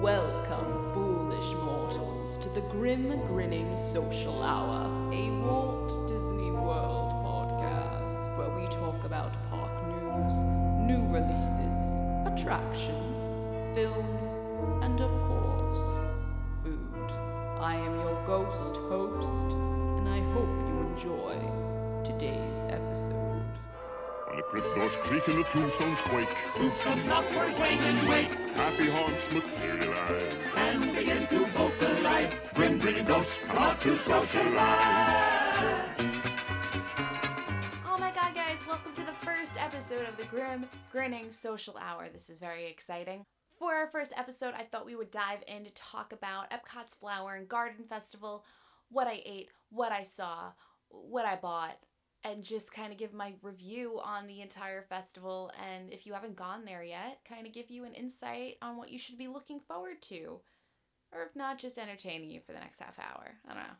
Welcome, foolish mortals, to the Grim Grinning Social Hour, a Walt Disney World podcast where we talk about park news, new releases, attractions, films, and of course, food. I am your ghost host, and I hope you enjoy. When crypt doors creak and the tombstones quake, Spooks from upwards wane and wake, happy haunts materialize. and begin to vocalize. Grim grinning ghosts come out to socialize. Oh my god, guys, welcome to the first episode of the Grim Grinning Social Hour. This is very exciting. For our first episode, I thought we would dive in to talk about Epcot's Flower and Garden Festival, what I ate, what I saw, what I bought, and just kind of give my review on the entire festival. And if you haven't gone there yet, kind of give you an insight on what you should be looking forward to. Or if not, just entertaining you for the next half hour. I don't know.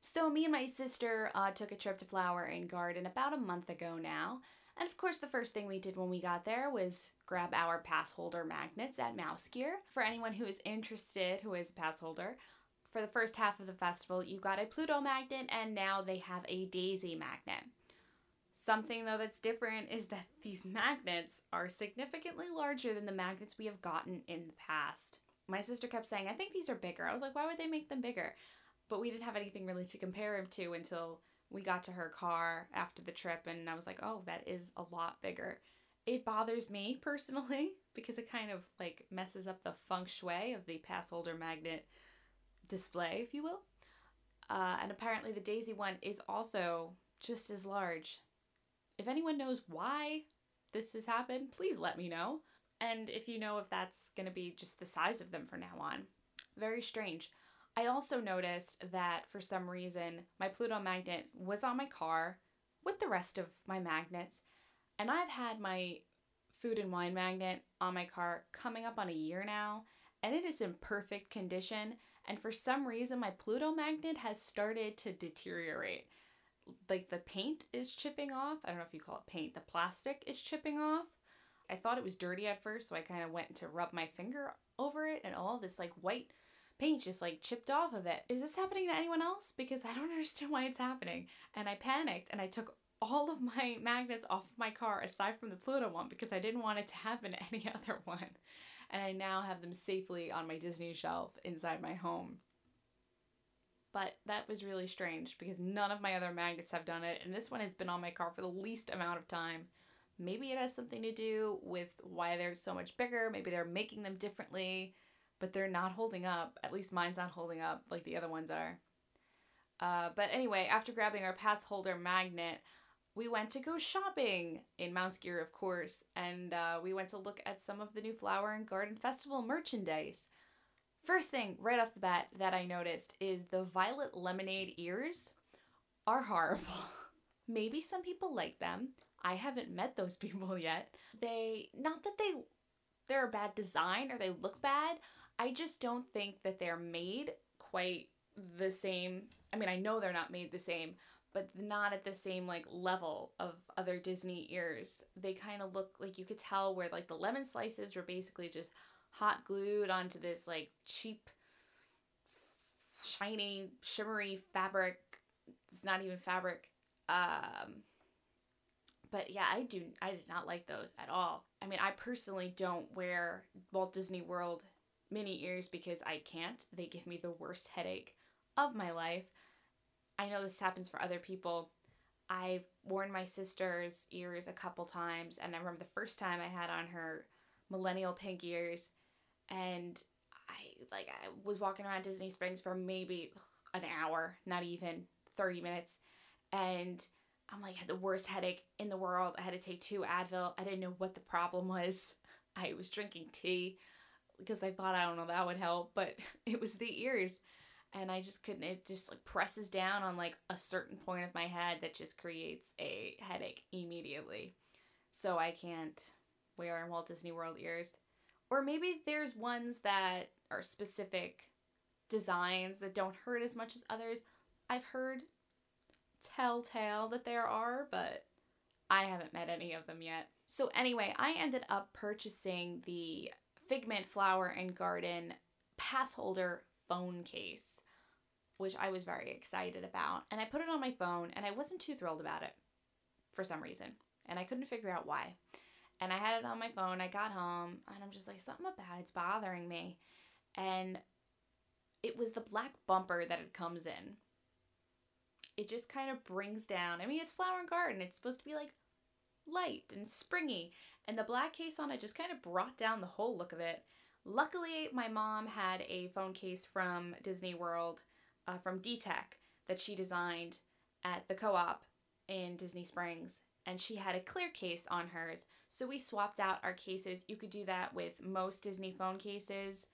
So, me and my sister uh, took a trip to Flower and Garden about a month ago now. And of course, the first thing we did when we got there was grab our pass holder magnets at Mouse Gear. For anyone who is interested, who is pass holder, for the first half of the festival, you got a Pluto magnet, and now they have a Daisy magnet. Something though that's different is that these magnets are significantly larger than the magnets we have gotten in the past. My sister kept saying, I think these are bigger. I was like, why would they make them bigger? but we didn't have anything really to compare him to until we got to her car after the trip and I was like, "Oh, that is a lot bigger." It bothers me personally because it kind of like messes up the feng shui of the pass holder magnet display, if you will. Uh, and apparently the Daisy one is also just as large. If anyone knows why this has happened, please let me know. And if you know if that's going to be just the size of them from now on. Very strange. I also noticed that for some reason my Pluto magnet was on my car with the rest of my magnets, and I've had my food and wine magnet on my car coming up on a year now, and it is in perfect condition. And for some reason, my Pluto magnet has started to deteriorate. Like the paint is chipping off. I don't know if you call it paint, the plastic is chipping off. I thought it was dirty at first, so I kind of went to rub my finger over it, and all this like white paint just like chipped off of it. Is this happening to anyone else? Because I don't understand why it's happening. And I panicked and I took all of my magnets off my car aside from the Pluto one because I didn't want it to happen to any other one. And I now have them safely on my Disney shelf inside my home. But that was really strange because none of my other magnets have done it, and this one has been on my car for the least amount of time. Maybe it has something to do with why they're so much bigger. Maybe they're making them differently but they're not holding up. At least mine's not holding up like the other ones are. Uh, but anyway, after grabbing our pass holder magnet, we went to go shopping in Mouse Gear, of course, and uh, we went to look at some of the new Flower and Garden Festival merchandise. First thing, right off the bat, that I noticed is the violet lemonade ears are horrible. Maybe some people like them. I haven't met those people yet. They, not that they, they're a bad design or they look bad, I just don't think that they're made quite the same. I mean, I know they're not made the same, but not at the same like level of other Disney ears. They kind of look like you could tell where like the lemon slices were basically just hot glued onto this like cheap shiny shimmery fabric. It's not even fabric. Um but yeah, I do I did not like those at all. I mean, I personally don't wear Walt Disney World Minnie ears because I can't. They give me the worst headache of my life. I know this happens for other people. I've worn my sister's ears a couple times, and I remember the first time I had on her millennial pink ears, and I like I was walking around Disney Springs for maybe an hour, not even 30 minutes, and I'm like had the worst headache in the world. I had to take two Advil. I didn't know what the problem was. I was drinking tea because I thought I don't know that would help, but it was the ears. And I just couldn't it just like presses down on like a certain point of my head that just creates a headache immediately. So I can't wear Walt Disney World ears. Or maybe there's ones that are specific designs that don't hurt as much as others. I've heard telltale that there are, but I haven't met any of them yet. So anyway, I ended up purchasing the Figment Flower and Garden pass holder phone case, which I was very excited about. And I put it on my phone and I wasn't too thrilled about it for some reason. And I couldn't figure out why. And I had it on my phone. I got home and I'm just like, something about it's bothering me. And it was the black bumper that it comes in. It just kind of brings down. I mean, it's flower and garden. It's supposed to be like light and springy. And the black case on it just kind of brought down the whole look of it. Luckily, my mom had a phone case from Disney World, uh, from D-Tech, that she designed at the co op in Disney Springs. And she had a clear case on hers. So we swapped out our cases. You could do that with most Disney phone cases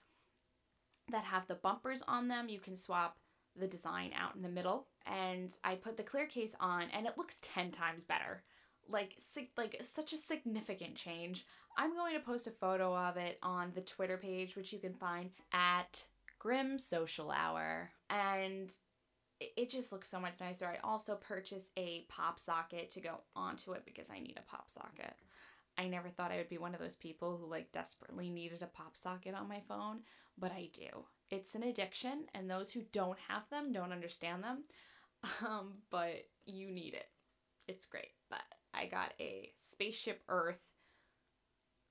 that have the bumpers on them. You can swap the design out in the middle. And I put the clear case on, and it looks 10 times better like like such a significant change. I'm going to post a photo of it on the Twitter page, which you can find at Grim Social Hour, and it, just looks so much nicer. I also purchased a pop socket to go onto it because I need a pop socket. I never thought I would be one of those people who like desperately needed a pop socket on my phone, but I do. It's an addiction, and those who don't have them don't understand them. Um, but you need it. It's great. But I got a Spaceship Earth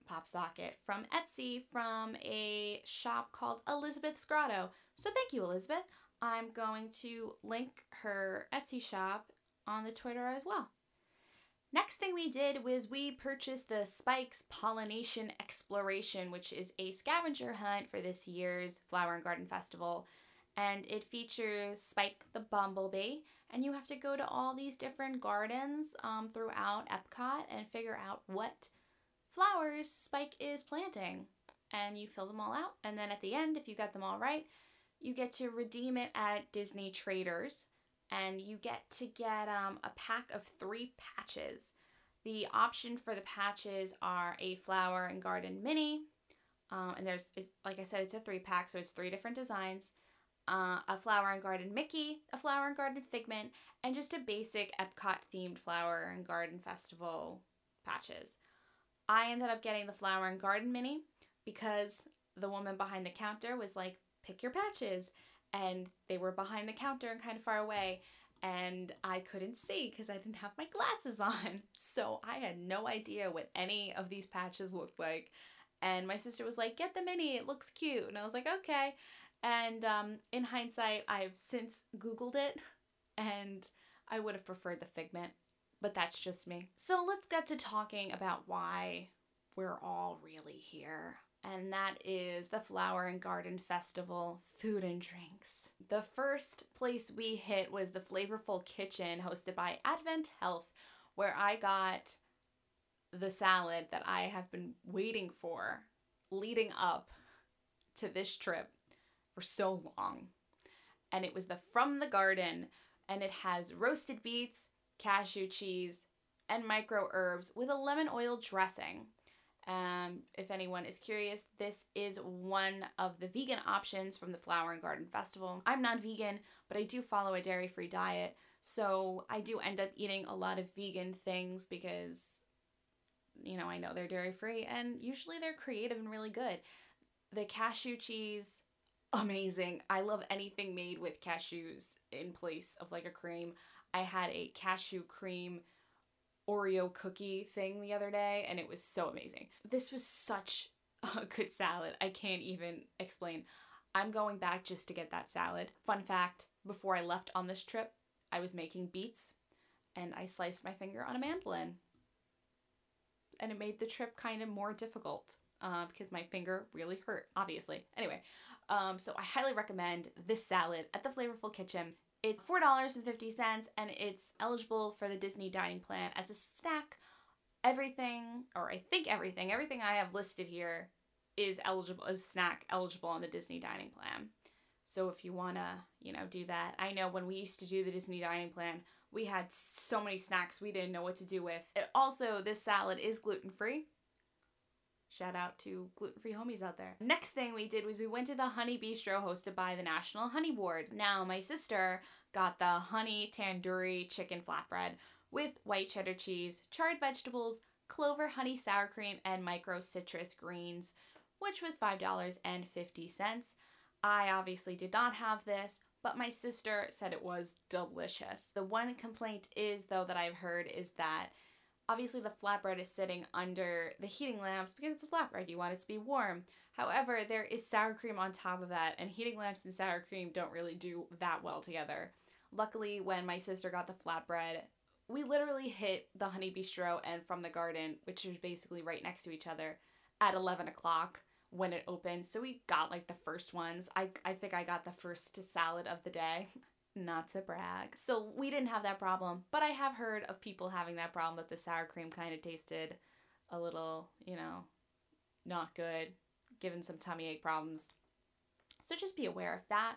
pop socket from Etsy from a shop called Elizabeth's Grotto. So thank you, Elizabeth. I'm going to link her Etsy shop on the Twitter as well. Next thing we did was we purchased the Spikes Pollination Exploration, which is a scavenger hunt for this year's Flower and Garden Festival. And it features Spike the Bumblebee, and you have to go to all these different gardens um, throughout Epcot and figure out what flowers Spike is planting. And you fill them all out, and then at the end, if you got them all right, you get to redeem it at Disney Traders, and you get to get um, a pack of three patches. The option for the patches are a flower and garden Minnie, um, and there's like I said, it's a three pack, so it's three different designs uh, a flower and garden Mickey, a flower and garden Figment, and just a basic Epcot themed flower and garden festival patches. I ended up getting the flower and garden Minnie because the woman behind the counter was like, pick your patches. And they were behind the counter and kind of far away. And I couldn't see because I didn't have my glasses on. So I had no idea what any of these patches looked like. And my sister was like, get the Minnie, it looks cute. And I was like, okay. And um, in hindsight, I've since Googled it and I would have preferred the figment, but that's just me. So let's get to talking about why we're all really here. And that is the Flower and Garden Festival food and drinks. The first place we hit was the Flavorful Kitchen, hosted by Advent Health, where I got the salad that I have been waiting for leading up to this trip for so long. And it was the From the Garden, and it has roasted beets, cashew cheese, and micro herbs with a lemon oil dressing. Um, if anyone is curious, this is one of the vegan options from the Flower and Garden Festival. I'm not vegan, but I do follow a dairy free diet, so I do end up eating a lot of vegan things because, you know, I know they're dairy free and usually they're creative and really good. The cashew cheese amazing. I love anything made with cashews in place of like a cream. I had a cashew cream Oreo cookie thing the other day and it was so amazing. This was such a good salad. I can't even explain. I'm going back just to get that salad. Fun fact before I left on this trip, I was making beets and I sliced my finger on a mandolin. And it made the trip kind of more difficult uh, because my finger really hurt, obviously. Anyway, um, so I highly recommend this salad at the Flavorful Kitchen. It's $4.50 and it's eligible for the Disney dining plan as a snack. Everything, or I think everything, everything I have listed here is eligible as snack eligible on the Disney dining plan. So if you want to, you know, do that. I know when we used to do the Disney dining plan, we had so many snacks we didn't know what to do with. It, also, this salad is gluten free. Shout out to gluten free homies out there. Next thing we did was we went to the Honey Bistro hosted by the National Honey Board. Now, my sister got the honey tandoori chicken flatbread with white cheddar cheese, charred vegetables, clover honey sour cream, and micro citrus greens. which was $5.50. I obviously did not have this, but my sister said it was delicious. The one complaint is, though, that I've heard is that obviously the flatbread is sitting under the heating lamps because it's a flatbread, you want it to be warm. However, there is sour cream on top of that, and heating lamps and sour cream don't really do that well together. Luckily, when my sister got the flatbread, we literally hit the Honey Bistro and From the Garden, which is basically right next to each other, at 11 o'clock when it opened. So we got like the first ones. I, I think I got the first salad of the day. Not to brag. So we didn't have that problem, but I have heard of people having that problem that the sour cream kind of tasted a little, you know, not good, given some tummy ache problems. So just be aware of that.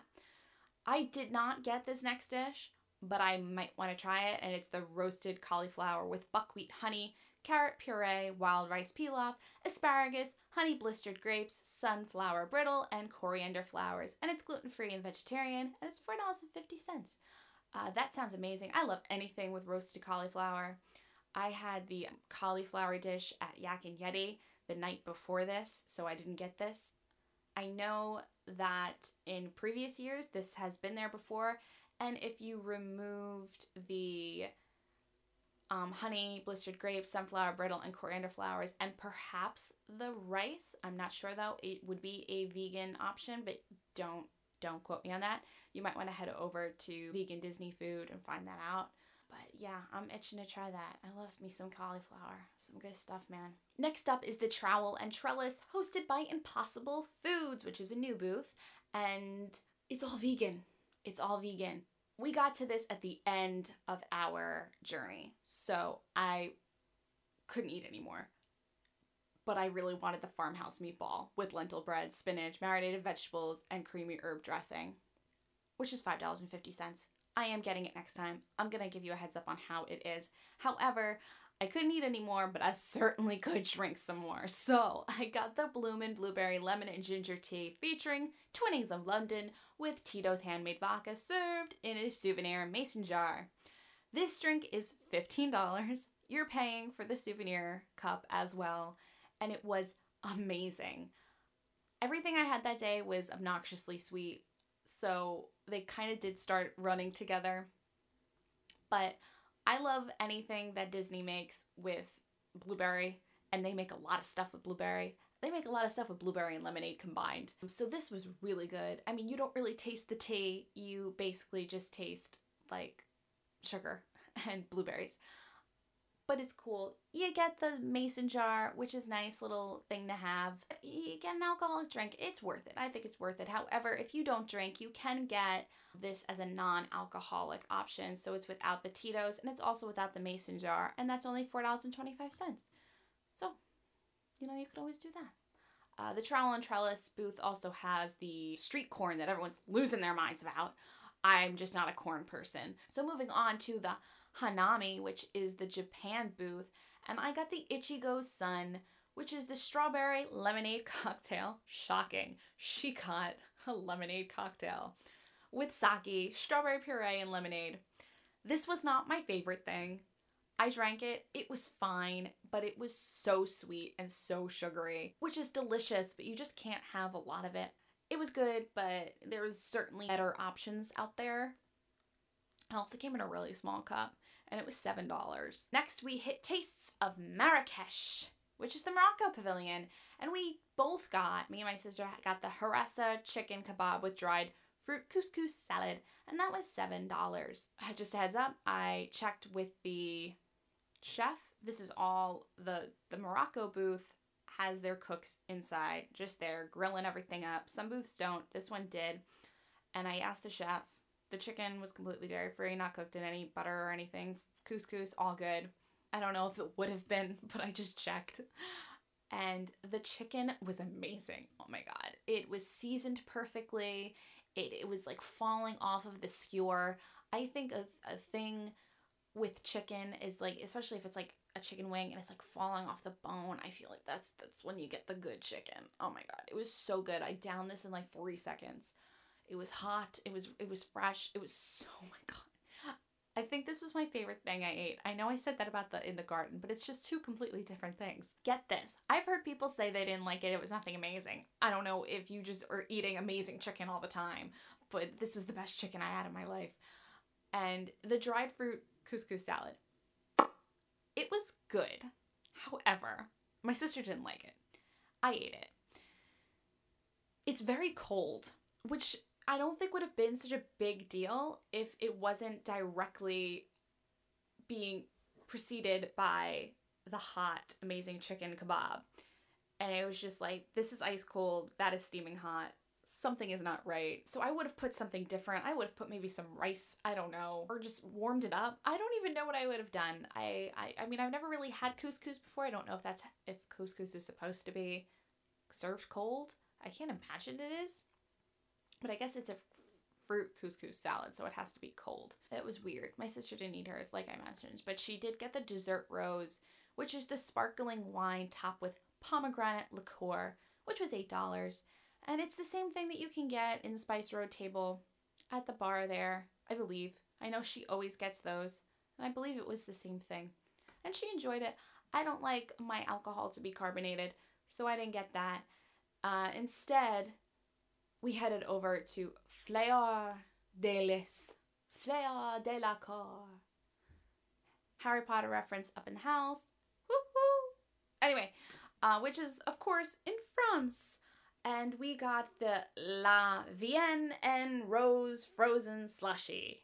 I did not get this next dish, but I might want to try it, and it's the roasted cauliflower with buckwheat honey, carrot puree, wild rice pilaf, asparagus, honey blistered grapes, sunflower brittle, and coriander flowers. And it's gluten free and vegetarian, and it's $4.50. Uh, that sounds amazing. I love anything with roasted cauliflower. I had the cauliflower dish at Yak and Yeti the night before this, so I didn't get this. I know that in previous years this has been there before, and if you removed the um, honey, blistered grapes, sunflower brittle, and coriander flowers, and perhaps the rice. I'm not sure though. It would be a vegan option, but don't don't quote me on that. You might want to head over to Vegan Disney Food and find that out. But yeah, I'm itching to try that. I love me some cauliflower. Some good stuff, man. Next up is the Trowel and Trellis, hosted by Impossible Foods, which is a new booth, and it's all vegan. It's all vegan we got to this at the end of our journey. So I couldn't eat anymore. But I really wanted the farmhouse meatball with lentil bread, spinach, marinated vegetables, and creamy herb dressing, which is $5.50. I am getting it next time. I'm going to give you a heads up on how it is. However, I couldn't eat anymore, but I certainly could drink some more. So I got the Bloomin' Blueberry Lemon and Ginger Tea featuring Twinings of London with Tito's handmade vodka served in a souvenir mason jar. This drink is $15. You're paying for the souvenir cup as well, and it was amazing. Everything I had that day was obnoxiously sweet, so they kind of did start running together. But I love anything that Disney makes with blueberry, and they make a lot of stuff with blueberry. They make a lot of stuff with blueberry and lemonade combined. So this was really good. I mean, you don't really taste the tea, you basically just taste like sugar and blueberries. But it's cool. You get the mason jar, which is nice little thing to have. You get an alcoholic drink. It's worth it. I think it's worth it. However, if you don't drink, you can get this as a non-alcoholic option. So it's without the Tito's and it's also without the mason jar, and that's only $4.25. So, you know, you could always do that. Uh, the Trowel and Trellis booth also has the street corn that everyone's losing their minds about. I'm just not a corn person. So moving on to the Hanami, which is the Japan booth, and I got the Ichigo Sun, which is the strawberry lemonade cocktail. Shocking. She got a lemonade cocktail with sake, strawberry puree, and lemonade. This was not my favorite thing. I drank it, it was fine, but it was so sweet and so sugary, which is delicious, but you just can't have a lot of it. It was good, but there was certainly better options out there. It also came in a really small cup, and it was $7. Next, we hit Tastes of Marrakesh, which is the Morocco Pavilion, and we both got, me and my sister got the harissa chicken kebab with dried fruit couscous salad, and that was $7. Uh, just a heads up, I checked with the chef. This is all the the Morocco booth has their cooks inside, just there grilling everything up. Some booths don't. This one did. And I asked the chef. The chicken was completely dairy free, not cooked in any butter or anything. Couscous, all good. I don't know if it would have been, but I just checked. And the chicken was amazing. Oh my god. It was seasoned perfectly. It, it was like falling off of the skewer. I think a, a thing with chicken is like especially if it's like a chicken wing and it's like falling off the bone i feel like that's that's when you get the good chicken oh my god it was so good i downed this in like three seconds it was hot it was it was fresh it was so oh my god I think this was my favorite thing I ate. I know I said that about the in the garden, but it's just two completely different things. Get this. I've heard people say they didn't like it. It was nothing amazing. I don't know if you just are eating amazing chicken all the time, but this was the best chicken I had in my life. And the dried fruit couscous salad. It was good. However, my sister didn't like it. I ate it. It's very cold, which I don't think would have been such a big deal if it wasn't directly being preceded by the hot, amazing chicken kebab. And it was just like, this is ice cold, that is steaming hot. Something is not right. So I would have put something different. I would have put maybe some rice, I don't know, or just warmed it up. I don't even know what I would have done. I I, I mean, I've never really had couscous before. I don't know if that's if couscous is supposed to be served cold. I can't imagine it is. But I guess it's a fruit couscous salad, so it has to be cold. It was weird. My sister didn't eat hers, like I mentioned, but she did get the dessert rose, which is the sparkling wine topped with pomegranate liqueur, which was $8. And it's the same thing that you can get in the Spice Road table at the bar there, I believe. I know she always gets those, and I believe it was the same thing. And she enjoyed it. I don't like my alcohol to be carbonated, so I didn't get that. Uh, instead, we headed over to Fleur de Lis. Fleur Delacour. Harry Potter reference up in the house. Woo-hoo. Anyway, uh, which is, of course, in France. And we got the La Vienne and Rose Frozen Slushy.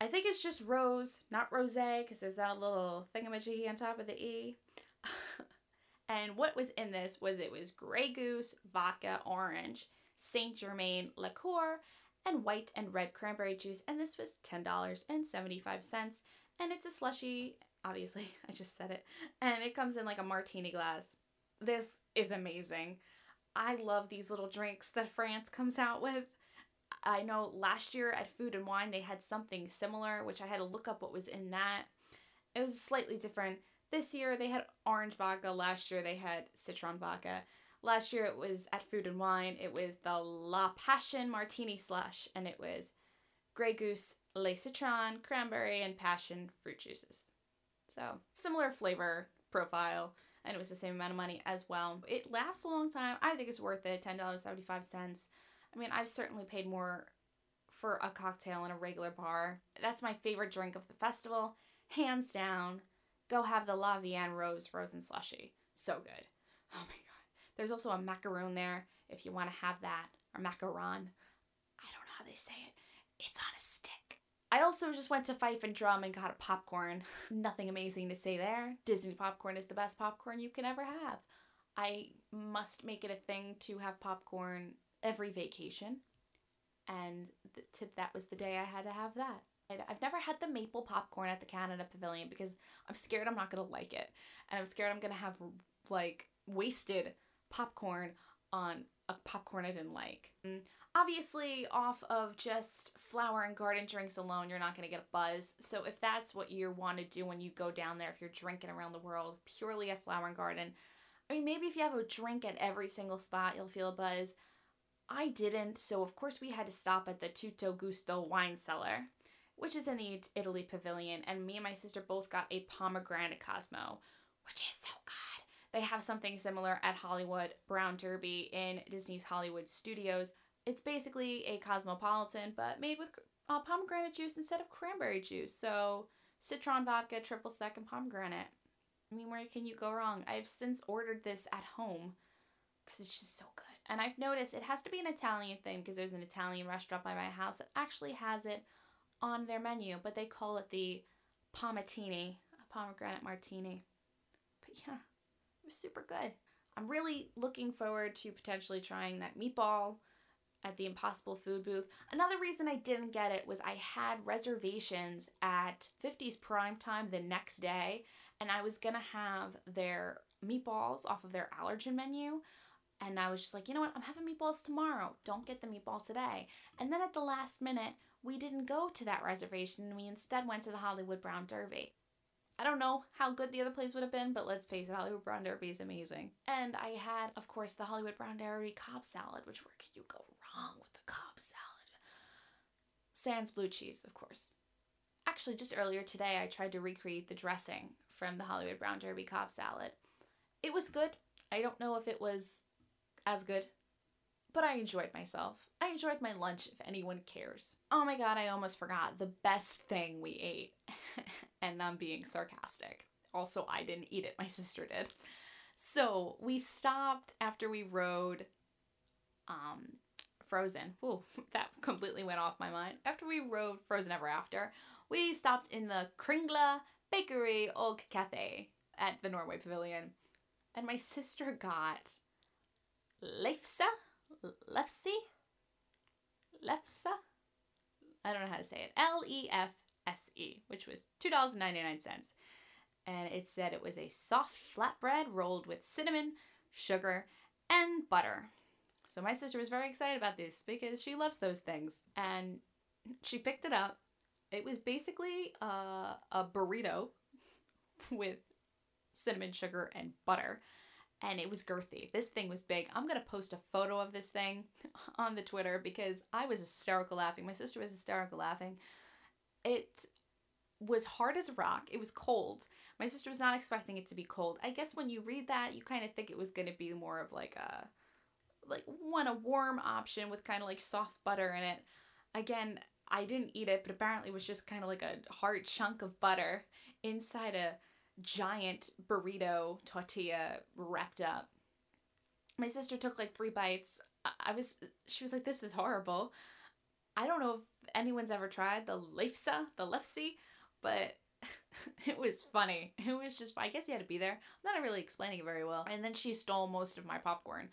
I think it's just rose, not rose, because there's that little thingamajiggy on top of the E. and what was in this was it was Grey Goose, vodka, orange, Saint Germain liqueur, and white and red cranberry juice. And this was $10.75. And it's a slushy, obviously, I just said it. And it comes in like a martini glass. This is amazing. I love these little drinks that France comes out with. I know last year at Food and Wine they had something similar, which I had to look up what was in that. It was slightly different. This year they had orange vodka. Last year they had citron vodka. Last year it was at Food and Wine. It was the La Passion Martini Slush, and it was Grey Goose, Le Citron, Cranberry, and Passion fruit juices. So similar flavor profile, and it was the same amount of money as well. It lasts a long time. I think it's worth it. Ten dollars seventy five cents. I mean, I've certainly paid more for a cocktail in a regular bar. That's my favorite drink of the festival, hands down. Go have the La Vie en Rose Frozen Slushy. So good. Oh my god. There's also a macaroon there if you want to have that, or macaron. I don't know how they say it. It's on a stick. I also just went to Fife and Drum and got a popcorn. Nothing amazing to say there. Disney popcorn is the best popcorn you can ever have. I must make it a thing to have popcorn every vacation. And th- to, that was the day I had to have that. I've never had the maple popcorn at the Canada Pavilion because I'm scared I'm not to like it. And I'm scared I'm to have like wasted popcorn on a popcorn I didn't like. Mm. Obviously, off of just flower and garden drinks alone, you're not going to get a buzz. So, if that's what you want to do when you go down there, if you're drinking around the world purely at flower and garden, I mean, maybe if you have a drink at every single spot, you'll feel a buzz. I didn't, so of course we had to stop at the Tutto Gusto wine cellar, which is in the Italy pavilion, and me and my sister both got a pomegranate Cosmo, which is so good. They have something similar at Hollywood Brown Derby in Disney's Hollywood Studios. It's basically a cosmopolitan, but made with uh, pomegranate juice instead of cranberry juice. So, citron vodka, triple sec, and pomegranate. I mean, where can you go wrong? I've since ordered this at home because it's just so good. And I've noticed it has to be an Italian thing because there's an Italian restaurant by my house that actually has it on their menu, but they call it the pomatini, a pomegranate martini. But yeah, was super good. I'm really looking forward to potentially trying that meatball at the Impossible Food booth. Another reason I didn't get it was I had reservations at 50s prime time the next day, and I was gonna have their meatballs off of their allergen menu. And I was just like, you know what? I'm having meatballs tomorrow. Don't get the meatball today. And then at the last minute, we didn't go to that reservation we instead went to the Hollywood Brown Derby. I don't know how good the other place would have been, but let's face it, Hollywood Brown Derby is amazing. And I had, of course, the Hollywood Brown Derby Cobb salad, which where could you go wrong with the Cobb salad? Sans blue cheese, of course. actually, just earlier today, I tried to recreate the dressing from the Hollywood Brown Derby Cobb salad. It was good. I don't know if it was as good, but I enjoyed myself. I enjoyed my lunch, if anyone cares. Oh my god, I almost forgot the best thing we ate. and I'm being sarcastic. Also, I didn't eat it, my sister did. So we stopped after we rode um, Frozen. Ooh, that completely went off my mind. After we rode Frozen Ever After, we stopped in the Kringla Bakery og Cafe at the Norway Pavilion. And my sister got Leifse? Lefse? Lefse? I don't know how to say it. L E F S E, which was $2.99. And it said it was a soft flatbread rolled with cinnamon, sugar, and butter. So my sister was very excited about this because she loves those things. And she picked it up. It was basically uh, a burrito with cinnamon, sugar, and butter. And it was girthy. This thing was big. I'm going to post a photo of this thing on the Twitter because I was hysterical laughing. My sister was hysterical laughing. It was hard as a rock. It was cold. My sister was not expecting it to be cold. I guess when you read that, you kind of think it was going to be more of like a like one a warm option with kind of like soft butter in it. Again, I didn't eat it, but apparently it was just kind of like a hard chunk of butter inside a giant burrito tortilla wrapped up. My sister took like three bites. I was she was like this is horrible. I don't know if anyone's ever tried the lefse, the lefse, but it was funny. It was just I guess you had to be there. I'm not really explaining it very well. And then she stole most of my popcorn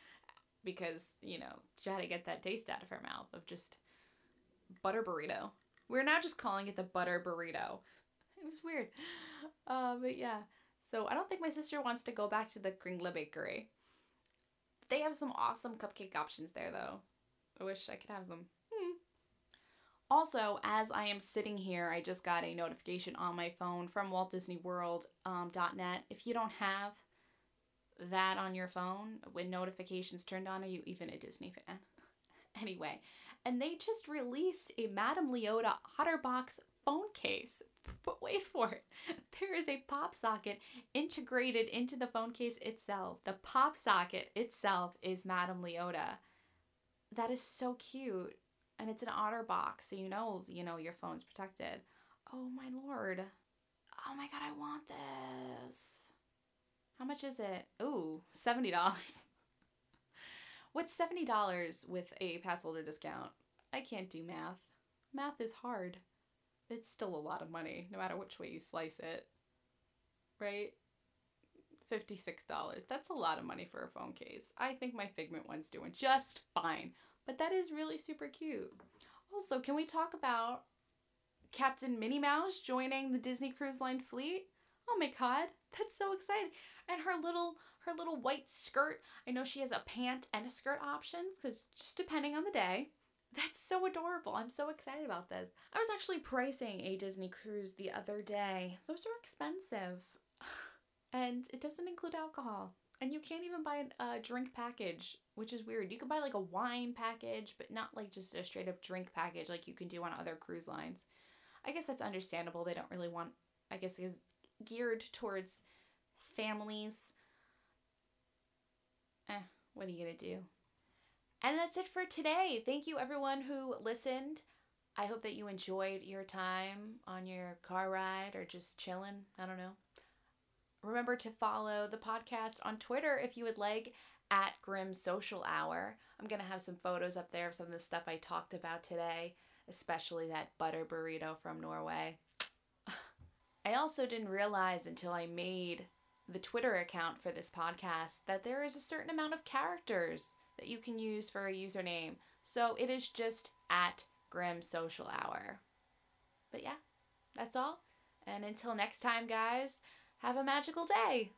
because, you know, she had to get that taste out of her mouth of just butter burrito. We're now just calling it the butter burrito. It was weird. Uh, but yeah. So I don't think my sister wants to go back to the Kringla Bakery. They have some awesome cupcake options there, though. I wish I could have them. Also, as I am sitting here, I just got a notification on my phone from Walt Disney um, .net. If you don't have that on your phone when notifications turned on, are you even a Disney fan? anyway, and they just released a Madame Leota OtterBox phone case. But wait for it. There is a pop socket integrated into the phone case itself. The pop socket itself is Madame Leota. That is so cute. And it's an otter box, so you know, you know your phone's protected. Oh my lord. Oh my god, I want this. How much is it? Ooh, $70. What's $70 with a pass holder discount? I can't do math. Math is hard. It's still a lot of money, no matter which way you slice it. Right? $56. That's a lot of money for a phone case. I think my Figment one's doing just fine, but that is really super cute. Also, can we talk about Captain Minnie Mouse joining the Disney Cruise Line fleet? Oh my god, that's so exciting. And her little her little white skirt. I know she has a pant and a skirt option cuz just depending on the day. That's so adorable. I'm so excited about this. I was actually pricing a Disney cruise the other day. Those are expensive. And it doesn't include alcohol. And you can't even buy a drink package, which is weird. You can buy like a wine package, but not like just a straight up drink package like you can do on other cruise lines. I guess that's understandable. They don't really want, I guess it's geared towards families. Eh, what are you going to do? And that's it for today. Thank you, everyone who listened. I hope that you enjoyed your time on your car ride or just chilling. I don't know. Remember to follow the podcast on Twitter if you would like at Grim Social Hour. I'm going to have some photos up there of some of the stuff I talked about today, especially that butter burrito from Norway. I also didn't realize until I made the Twitter account for this podcast that there is a certain amount of characters that you can use for a username. So it is just at Grim Social Hour. But yeah, that's all. And until next time, guys, have a magical day.